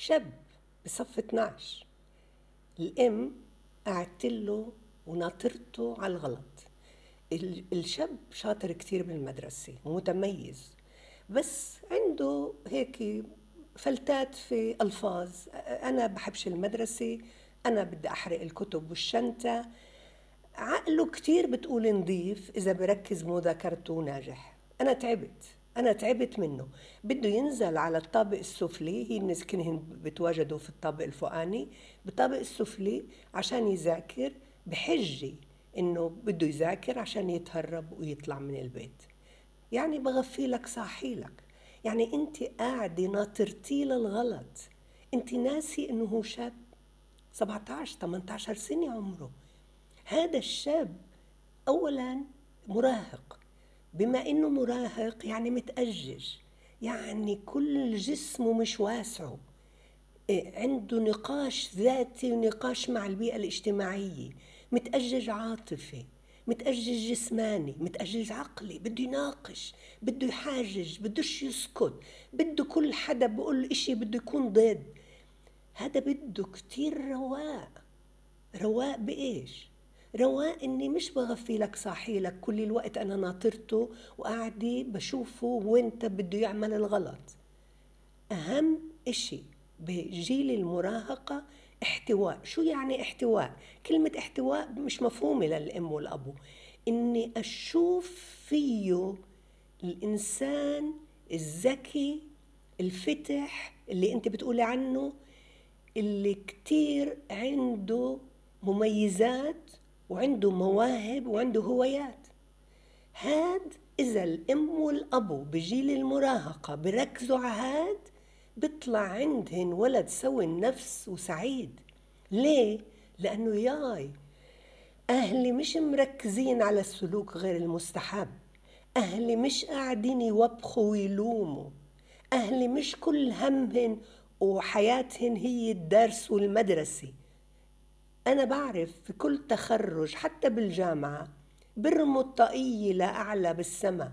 شاب بصف 12 الام قعدت له وناطرته على الغلط. الشاب شاطر كتير بالمدرسة ومتميز بس عنده هيك فلتات في ألفاظ. أنا بحبش المدرسة أنا بدي أحرق الكتب والشنطة. عقله كتير بتقول نظيف إذا بركز مذاكرته ناجح. أنا تعبت. أنا تعبت منه. بده ينزل على الطابق السفلي هي الناس بتواجدوا في الطابق الفوقاني. بالطابق السفلي عشان يذاكر بحجة إنه بده يذاكر عشان يتهرب ويطلع من البيت. يعني بغفي لك صاحي لك. يعني أنت قاعدة ناطرتي للغلط. أنت ناسي إنه هو شاب 17 18 سنة عمره. هذا الشاب اولا مراهق. بما إنه مراهق يعني متأجج. يعني كل جسمه مش واسعه إيه، عنده نقاش ذاتي ونقاش مع البيئة الاجتماعية. متأجج عاطفي متأجج جسماني متأجج عقلي بده يناقش بده يحاجج بدوش يسكت بده كل حدا بقول إشي بده يكون ضد. هذا بده كتير رواق رواق بإيش؟ رواق إني مش بغفي لك صاحي لك كل الوقت أنا ناطرته وقاعدة بشوفه وانت بده يعمل الغلط. أهم إشي بجيل المراهقة احتواء. شو يعني احتواء؟ كلمة احتواء مش مفهومة للأم والأبو إني أشوف فيه الإنسان الذكي الفتح اللي أنت بتقولي عنه اللي كتير عنده مميزات وعنده مواهب وعنده هوايات. هاد إذا الأم والأبو بجيل المراهقة بركزوا على هاد بيطلع عندهن ولد سوي النفس وسعيد. ليه؟ لأنه ياي أهلي مش مركزين على السلوك غير المستحب. أهلي مش قاعدين يوبخوا ويلوموا. أهلي مش كل همهن وحياتهن هي الدرس والمدرسة. أنا بعرف في كل تخرج حتى بالجامعة برموا الطاقية لأعلى بالسما.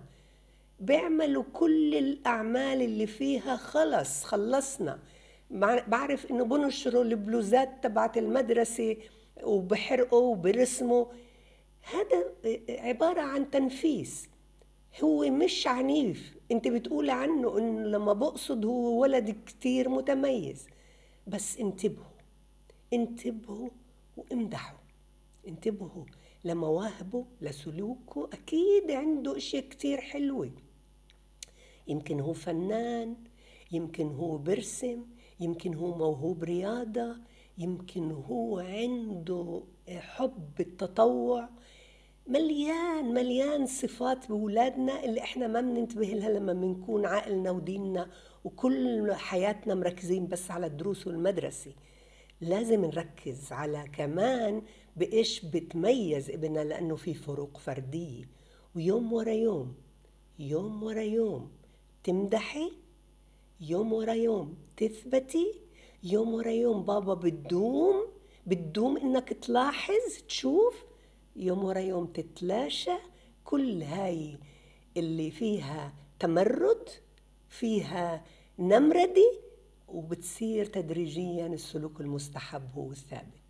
بيعملوا كل الأعمال اللي فيها خلص خلصنا. بعرف إنه بنشروا البلوزات تبعت المدرسة وبحرقوا وبرسموا هذا عبارة عن تنفيس. هو مش عنيف. أنت بتقول عنه انه لما بقصد هو ولد كتير متميز. بس انتبهوا انتبهوا وامدحوا. انتبهوا لمواهبه لسلوكه أكيد عنده أشياء كتير حلوة. يمكن هو فنان يمكن هو برسم يمكن هو موهوب رياضة يمكن هو عنده حب التطوع. مليان مليان صفات بولادنا اللي إحنا ما بننتبه لها لما بنكون عقلنا وديننا وكل حياتنا مركزين بس على الدروس والمدرسة. لازم نركز على كمان بإيش بتميز ابننا لأنه في فروق فردية. ويوم ورا يوم يوم ورا يوم تمدحي يوم ورا يوم تثبتي يوم ورا يوم بابا بتدوم بتدوم إنك تلاحظ تشوف يوم ورا يوم تتلاشى. كل هاي اللي فيها تمرد فيها نمردة وبتصير تدريجيا السلوك المستحب هو الثابت.